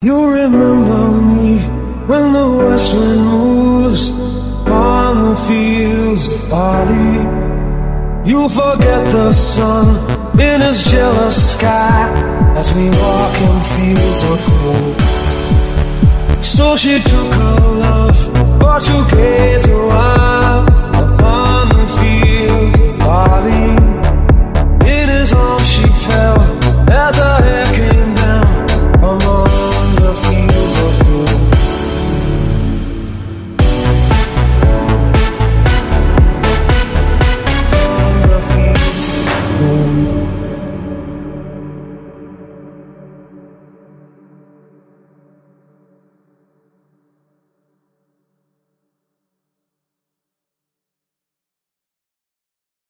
You remember me when the west wind moves on the fields of barley. You forget the sun in his jealous sky as we walk in fields of gold. So she took her love but you gaze a while upon the fields of barley. In his arms she fell as a